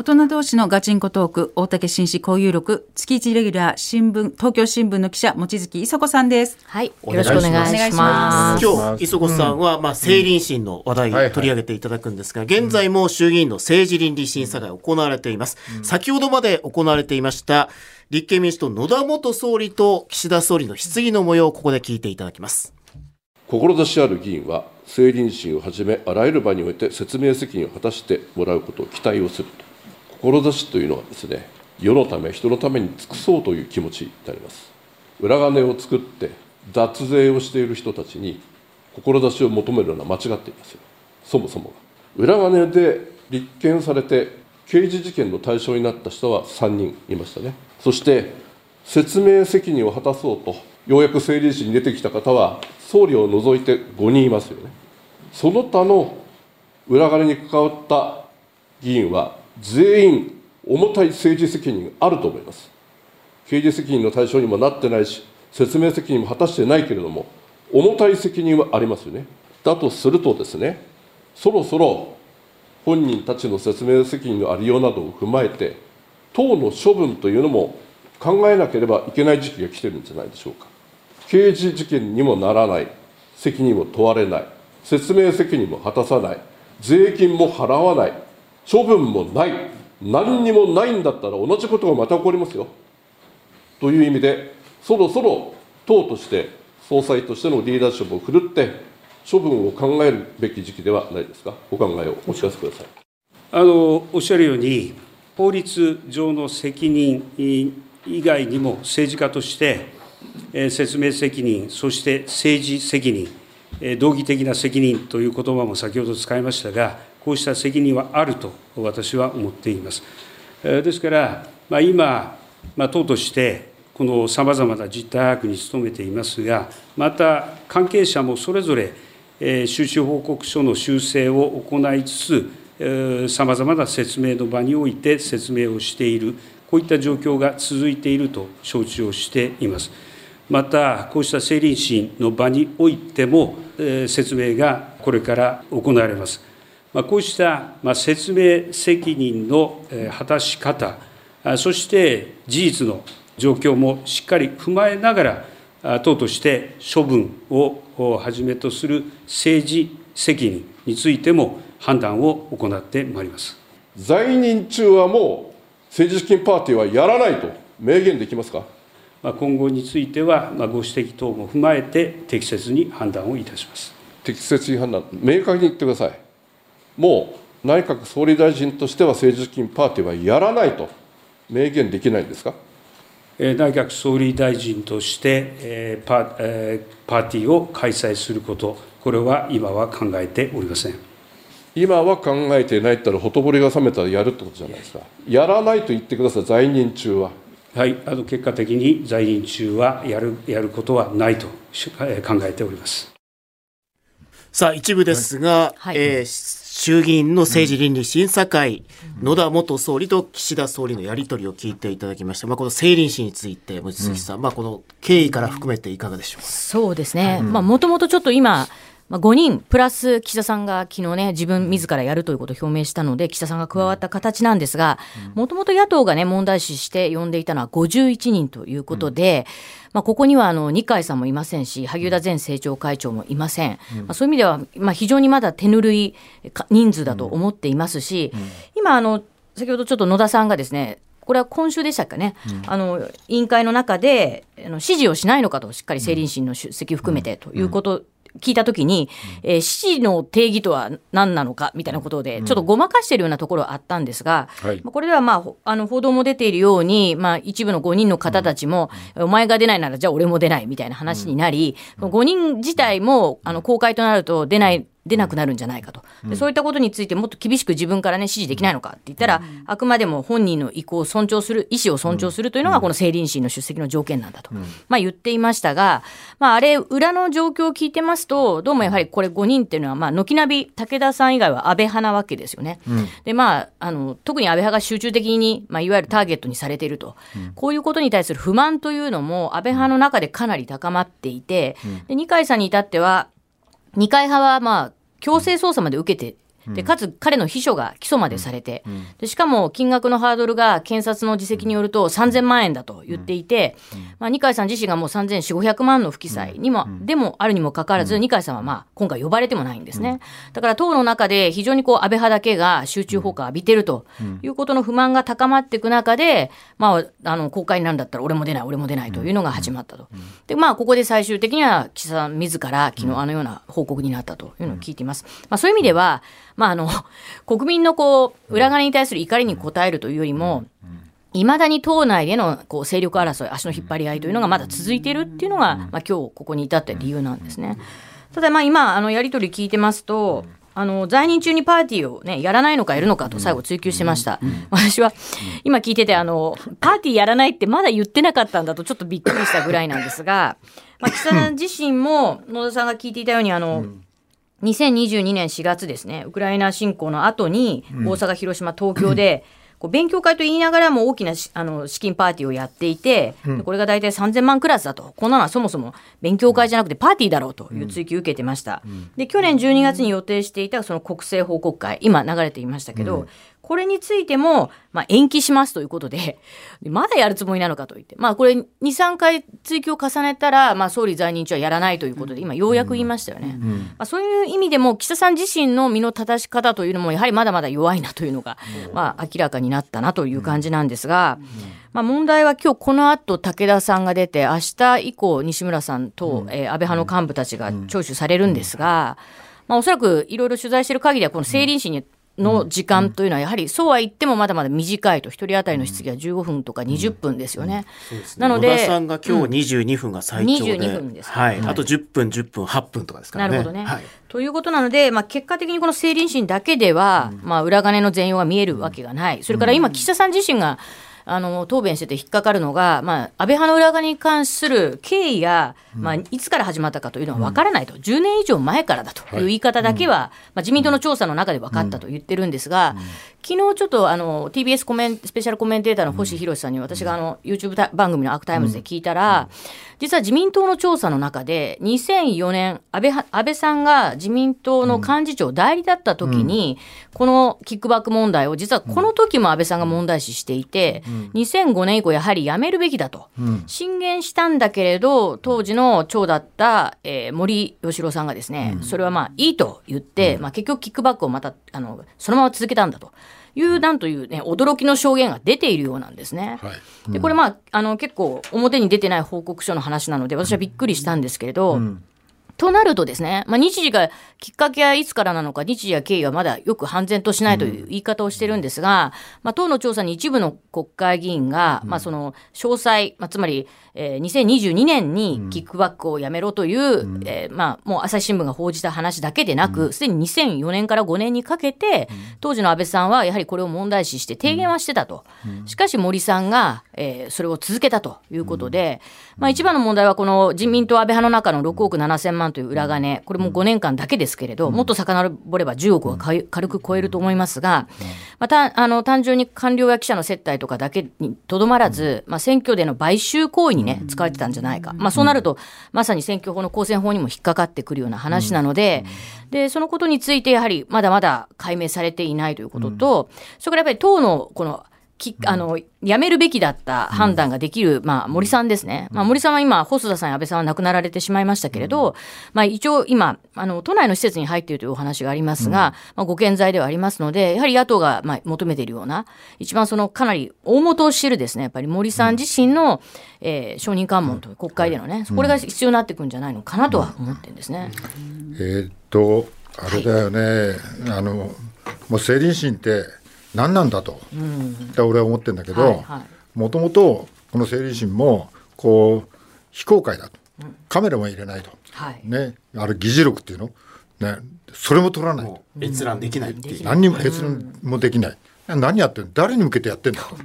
大人同士のガチンコトーク、大竹紳士交友録、月一レギュラー、新聞、東京新聞の記者、望月磯子さんです。はい、よろしくお願いします。今日、磯子さんは、まあ、政倫審の話題を取り上げていただくんですが、現在も衆議院の政治倫理審査会行われています。先ほどまで行われていました、立憲民主党野田元総理と岸田総理の質疑の模様をここで聞いていただきます。志ある議員は、政倫審をはじめ、あらゆる場において説明責任を果たしてもらうことを期待をすると。志というのはですね、世のため、人のために尽くそうという気持ちであります。裏金を作って、脱税をしている人たちに、志を求めるのは間違っていますよ、そもそもが。裏金で立件されて、刑事事件の対象になった人は3人いましたね。そして、説明責任を果たそうと、ようやく政倫審に出てきた方は、総理を除いて5人いますよね。その他の裏金に関わった議員は、全員重たい政治責任あると思います。刑事責任の対象にもなってないし、説明責任も果たしてないけれども、重たい責任はありますよね。だとするとですね、そろそろ本人たちの説明責任のありようなどを踏まえて、党の処分というのも考えなければいけない時期が来てるんじゃないでしょうか。刑事事件にもならない、責任を問われない、説明責任も果たさない、税金も払わない、処分もない、何にもないんだったら同じことがまた起こりますよ。という意味で、そろそろ党として、総裁としてのリーダーシップを振るって、処分を考えるべき時期ではないですか、お考えをお聞かせください。あのおっしゃるように、法律上の責任以外にも政治家として、えー説明責任、そして政治責任、えー道義的な責任という言葉も先ほど使いましたが、こうした責任はあると私は思っています。ですから、まあ、今、まあ、党として、このさまざまな実態把握に努めていますが、また関係者もそれぞれ、えー収支報告書の修正を行いつつ、さまざまな説明の場において説明をしている、こういった状況が続いていると承知をしています。また、こうした政倫審の場においても、えー説明がこれから行われます。まあ、こうしたまあ説明責任のえー果たし方、あそして事実の状況もしっかり踏まえながら、あ党として処分をおはじめとする政治責任についても判断を行ってまいります。在任中はもう政治資金パーティーはやらないと明言できますか？まあ今後については、まあご指摘等も踏まえて適切に判断をいたします。適切に判断、明確に言ってください。もう内閣総理大臣としては政治資金パーティーはやらないと明言できないんですか？えー内閣総理大臣として、えーパえーパーティーを開催すること、これは今は考えておりません。今は考えていないって言ったら、ほとぼりが冷めたらやるってことじゃないですか。やらないと言ってください、在任中は。はい、あの結果的に在任中はやるやることはないと考えております。さあ、一部ですが、はいえー衆議院の政治倫理審査会、野田元総理と岸田総理のやり取りを聞いていただきました。まあ、この政倫審について、望月さん、まあ、この経緯から含めていかがでしょうか？そうですね。まあ、もともとちょっと今、まあ、5人プラス岸田さんが昨日ね、自分自らやるということを表明したので、岸田さんが加わった形なんですが、もともと野党がね、問題視して呼んでいたのは51人ということで、まあ、ここにはあの二階さんもいませんし、萩生田前政調会長もいません。まあ、そういう意味では、まあ、非常にまだ手ぬるいか人数だと思っていますし、今あの、先ほどちょっと野田さんがですね、これは今週でしたっけね、あの委員会の中であの指示をしないのかと、しっかり政倫審の出席を含めてということ、聞いたときに、えー指示の定義とは何なのかみたいなことで、ちょっとごまかしているようなところはあったんですが、はい。まあこれでは、まあ、ほあの報道も出ているように、まあ、一部の5人の方たちも、お前が出ないならじゃあ俺も出ないみたいな話になり、5人自体もあの公開となると出ない。出なくなるんじゃないかと、でそういったことについてもっと厳しく自分からね指示できないのかって言ったら、あくまでも本人の意向を尊重する意思を尊重するというのがこの政倫審の出席の条件なんだと、まあ、言っていましたが、まあ、あれ裏の状況を聞いてますとどうもやはりこれ5人っていうのはまあ軒並み武田さん以外は安倍派なわけですよね。でまああの特に安倍派が集中的に、まあ、いわゆるターゲットにされていると、こういうことに対する不満というのも安倍派の中でかなり高まっていて、で二階さんに至っては二階派はまあ強制捜査まで受けてでかつ彼の秘書が起訴までされて、でしかも金額のハードルが検察の自責によると3000万円だと言っていて、まあ、二階さん自身がもう3400、500万の不記載にも、でもあるにもかかわらず、二階さんはまあ今回呼ばれてもないんですね。だから党の中で非常にこう安倍派だけが集中砲火を浴びてるということの不満が高まっていく中で、まあ、あの国会になるんだったら俺も出ない、俺も出ないというのが始まったと。で、まあ、ここで最終的には岸田さん自ら昨日あのような報告になったというのを聞いています。まあ、そういう意味では、まあ、あの、国民のこう、裏金に対する怒りに応えるというよりも、いまだに党内でのこう勢力争い、足の引っ張り合いというのがまだ続いているっていうのが、まあ、今日ここに至った理由なんですね。ただまあ今、あのやり取り聞いてますと、あの在任中にパーティーを、ね、やらないのかやるのかと最後追及してました、私は今聞いててあのパーティーやらないってまだ言ってなかったんだとちょっとびっくりしたぐらいなんですが、まあ、岸田さん自身も野田さんが聞いていたようにあの、2022年4月ですねウクライナ侵攻の後に大阪、広島、東京で、こう勉強会と言いながらも大きなあの資金パーティーをやっていて、これが大体3000万クラスだと、こんなのはそもそも勉強会じゃなくてパーティーだろうという追及を受けてました。で、去年12月に予定していたその国政報告会、今流れていましたけど、これについても、まあ、延期しますということで、まだやるつもりなのかと言って、まあ、これ2、3回追及を重ねたら、まあ、総理在任中はやらないということで、今、ようやく言いましたよね。まあ、そういう意味でも、岸田さん自身の身の正し方というのも、やはりまだまだ弱いなというのが、まあ、明らかになったなという感じなんですが、まあ、問題は今日この後武田さんが出て、明日以降、西村さんと、えー、安倍派の幹部たちが聴取されるんですが、まあ、おそらくいろいろ取材している限りは、この政倫審にの時間というのはやはりそうは言ってもまだまだ短いと1人当たりの質疑は15分とか20分ですよね。うん。ね。なので野田さんが今日22分が最長で、うん、22分です、はい、あと10分10分8分とかですからね。なるほどね、はい、ということなので、まあ、結果的にこの政倫審だけでは、まあ、裏金の全容が見えるわけがない。それから今岸田さん自身があの答弁してて引っかかるのが、まあ、安倍派の裏金に関する経緯や、まあ、いつから始まったかというのは分からないと、うん、10年以上前からだという言い方だけは、はい、まあ、自民党の調査の中で分かったと言ってるんですが、うん昨日ちょっとあの TBS コメンスペシャルコメンテーターの星博さんに私があの YouTube 番組の Arc Times で聞いたら、実は自民党の調査の中で2004年安倍安倍さんが自民党の幹事長代理だった時に、このキックバック問題を実はこの時も安倍さんが問題視していて、2005年以降やはりやめるべきだと進言したんだけれど当時の長だった、えー、森喜朗さんがですね、それはまあいいと言って、まあ、結局キックバックをまたあのそのまま続けたんだと。いうなんというね驚きの証言が出ているようなんですね。はいうん、でこれまああの結構表に出てない報告書の話なので私はびっくりしたんですけれど。うんとなるとですね、まあ、日時がきっかけはいつからなのか、日時や経緯はまだよく判然としないという言い方をしてるんですが、まあ、党の調査に一部の国会議員が、まあ、その詳細、まあ、つまり、えー、2022年にキックバックをやめろという、うん、えー、まあ、もう朝日新聞が報じた話だけでなく、すでに2004年から5年にかけて、当時の安倍さんはやはりこれを問題視して提言はしてたと。しかし森さんが、えー、それを続けたということで、まあ、一番の問題はこの自民党安倍派の中の6億7千万という裏金、これも5年間だけですけれど、もっと遡れば10億は軽く超えると思いますが、また、あの、単純に官僚や記者の接待とかだけにとどまらず、まあ、選挙での買収行為にね、使われてたんじゃないか。まあ、そうなると、まさに選挙法の公選法にも引っかかってくるような話なので、で、そのことについてやはりまだまだ解明されていないということと、それからやっぱり党のこのきあのやめるべきだった判断ができる、まあ、森さんですね、まあ、森さんは今、細田さんや安倍さんは亡くなられてしまいましたけれど、まあ、一応今あの、都内の施設に入っているというお話がありますが、まあ、ご健在ではありますので、やはり野党が、まあ、求めているような、一番そのかなり大元を知るですね、やっぱり森さん自身の、えー、承認喚問という国会でのね、これが必要になってくるんじゃないのかなとは思ってるんですね。えっと、あれだよね、はい、あのもう政倫審って何なんだと、うん、って俺は思ってるんだけどもともとこの政理審もこう非公開だと、うん、カメラも入れないと、はい、ね、あれ議事録っていうの、ね、それも取らないと。閲覧できないっていう。何にも閲覧もできない、うん、何やってん誰に向けてやってんだと。ね。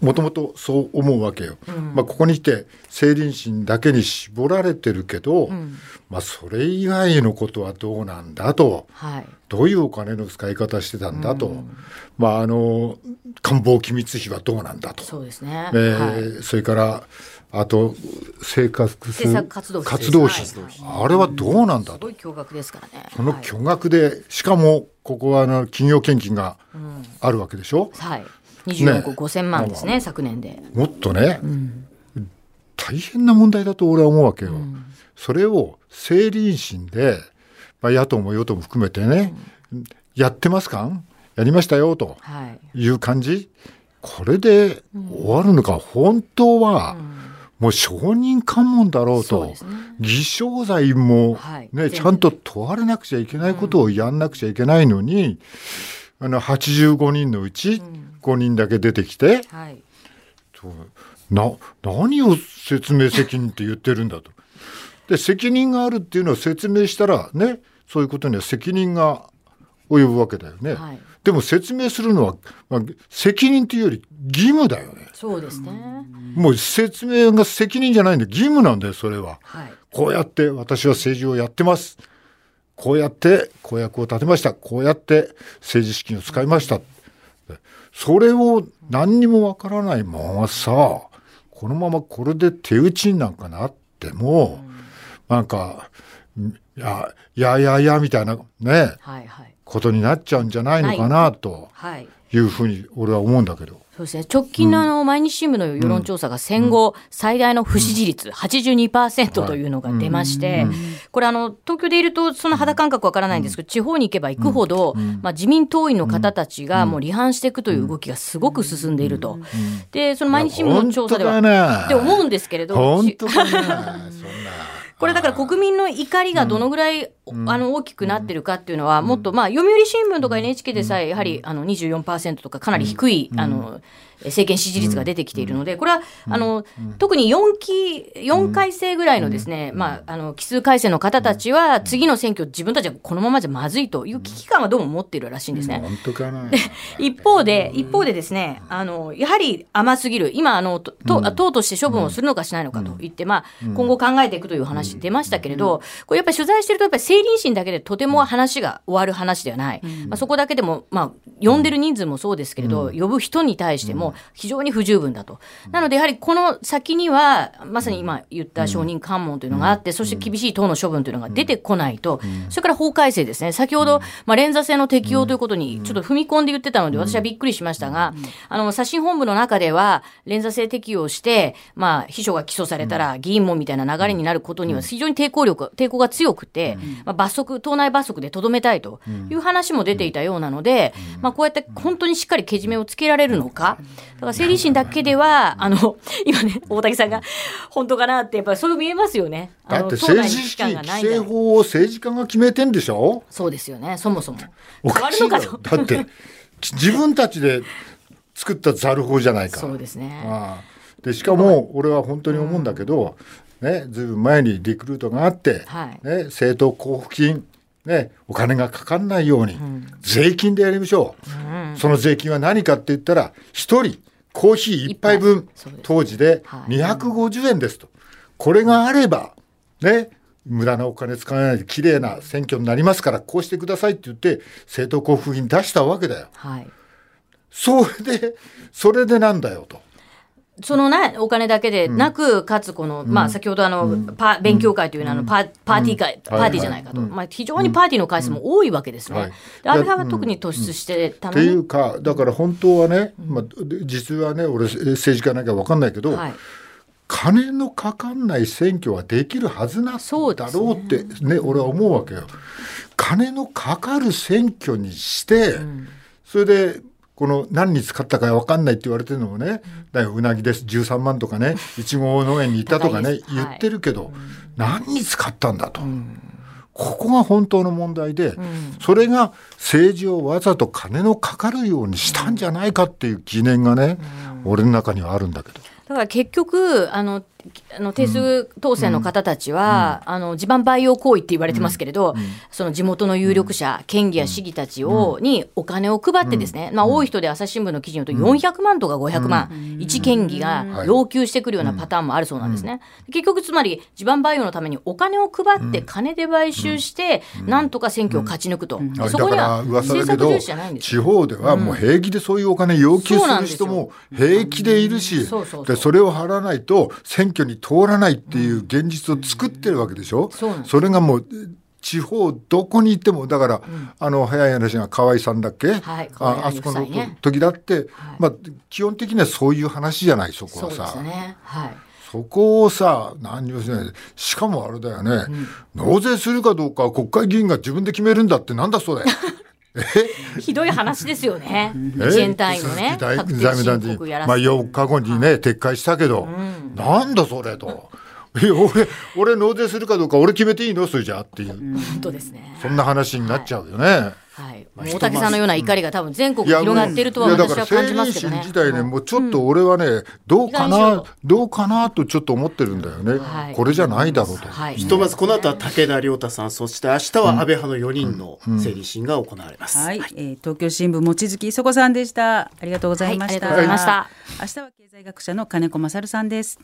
もともとそう思うわけよ。うん、まあ、ここに来て政倫審だけに絞られてるけど、うん、まあ、それ以外のことはどうなんだと、はい、どういうお金の使い方してたんだと、うん、まあ、あの官房機密費はどうなんだと。そうですね。えーはい、それからあと生活活動活動費、はい、あれはどうなんだと。その巨額で、しかもここはあの企業献金があるわけでしょ？うん、はい。24億5千万ですね、ね昨年で。もっとね、うん、大変な問題だと俺は思うわけよ。うん、それを政倫審で、まあ、野党も与党も含めてね、やってますかやりましたよとい。う感じ、はい、これで終わるのか、本当は、もう証人喚問だろうと、うね、偽証罪もね、はい、ちゃんと問われなくちゃいけないことをやんなくちゃいけないのに、うん、あの85人のうち5人だけ出てきて、うんはい、な何を説明責任って言ってるんだと。で責任があるっていうのを説明したらねそういうことには責任が及ぶわけだよね。はい、でも説明するのは、まあ、責任というより義務だよね。そうですね。もう説明が責任じゃないんで義務なんだよそれは、はい。こうやって私は政治をやってます。こうやって公約を立てました。こうやって政治資金を使いました。それを何にもわからないままさ、このままこれで手打ちになんかなっても、なんか、いや、いやいやいやみたいなね、はいはい、ことになっちゃうんじゃないのかなとい。うふうに俺は思うんだけど。そうですね、直近のあの毎日新聞の世論調査が戦後最大の不支持率82%というのが出まして、これあの、東京でいるとその肌感覚わからないんですけど、地方に行けば行くほど、まあ、自民党員の方たちがもう離反していくという動きがすごく進んでいると。で、その毎日新聞の調査では、って思うんですけれど。本当 これだから国民の怒りがどのぐらい、うん、あの大きくなってるかっていうのは、もっと、まあ、読売新聞とか NHK でさえ、やはりあの24%とかかなり低い、あの政権支持率が出てきているので、これは、あの、特に4期、4回生ぐらいのですね、まあ、あの、奇数改正の方たちは、次の選挙、自分たちはこのままじゃまずいという危機感はどうも持っているらしいんですね。本当かな。一方で、一方でですね、あの、やはり甘すぎる、今、あの、党として処分をするのかしないのかと言って、まあ、今後考えていくという話出ましたけれど、これやっぱり取材してると、やっぱり政倫審だけでとても話が終わる話ではない。まあ、そこだけでも、まあ、呼んでる人数もそうですけれど、呼ぶ人に対しても非常に不十分だと。なのでやはりこの先にはまさに今言った承認喚問というのがあって、そして厳しい党の処分というのが出てこないと、それから法改正ですね。先ほど、まあ、連座制の適用ということにちょっと踏み込んで言ってたので私はびっくりしましたが、あの刷新本部の中では連座制適用して、まあ、秘書が起訴されたら議員もみたいな流れになることには非常に抵抗力抵抗が強くて、まあ、罰則党内罰則でとどめたいという話も出ていたようなので、まあ、こうやって本当にしっかりけじめをつけられるのか。だから政理審だけではあの今ね大竹さんが本当かなってやっぱりそう見えますよね。だって政治資金規正法を政治家が決めてんでしょ？そうですよね。そもそも。おかしいだって自分たちで作ったざる法じゃないか。そうですね。ああ。でしかも俺は本当に思うんだけど、ね、ずいぶん前にリクルートがあって、はい、ね、政党交付金ね、お金がかかんないように、税金でやりましょう、うん、その税金は何かって言ったら1人コーヒー1杯分当時で250円ですと、これがあればね無駄なお金使わないで綺麗な選挙になりますからこうしてくださいって言って政党交付金出したわけだよ。はい、それでそれでなんだよと。そのね、お金だけでなく、かつこの、まあ、先ほどあの、パ勉強会というのは、あのパパーティー会、パーティーじゃないかと、まあ、非常にパーティーの回数も多いわけですね。あれは特に突出してたのっていうか、だから本当はね、まあ、実はね、俺、政治家なんか分かんないけど、金のかかんない選挙はできるはずなんだろうってね、俺は思うわけよ。金のかかる選挙にして、それでこの何に使ったか分かんないって言われてるのもね、だようなぎです13万とかね いちご農園に行ったとかね言ってるけど、何に使ったんだと。ここが本当の問題で、それが政治をわざと金のかかるようにしたんじゃないかっていう疑念がね、俺の中にはあるんだけど。だから結局あのあの定数当選の方たちは、あの地盤培養行為って言われてますけれど、その地元の有力者、県議や市議たちを、にお金を配ってですね、まあ、多い人で朝日新聞の記事によると400万とか500万、一県議が要求してくるようなパターンもあるそうなんですね。結局つまり地盤培養のためにお金を配って金で買収して、なんとか選挙を勝ち抜くと、そこには政策重視じゃないんです地方ではもう平気でそういうお金要求する人も平気でいるし、でそれを払わないと選挙に通らないっていう現実を作ってるわけでしょ？それがもう地方どこに行ってもだから、うん、あの早い話が河合さんだっけ、はい、ああそこの時だって、はい、まあ基本的にはそういう話じゃないそこはさ。そ、こをさ何をしないしかもあれだよね、うん、納税するかどうかは国会議員が自分で決めるんだってなんだそれ。ひどい話ですよね。自衛隊のね。財務大臣、まあ4日後にね、撤回したけど、うん、なんだそれと。俺俺納税するかどうか俺決めていいの？それじゃっていう。本当ですね。そんな話になっちゃうよね。はい、大竹さんのような怒りが多分全国に広がっているとは私は感じますけどね。自体ね、もうちょっと俺はね、どうかな、どうかなとちょっと思ってるんだよね。これじゃないだろうと。ひとまずこの後は武田良太さん、そして明日は安倍派の4人の整理審が行われます。はい、えー、東京新聞望月磯子さんでした。ありがとうございました。ありがとうございました。明日は経済学者の金子勝さんです。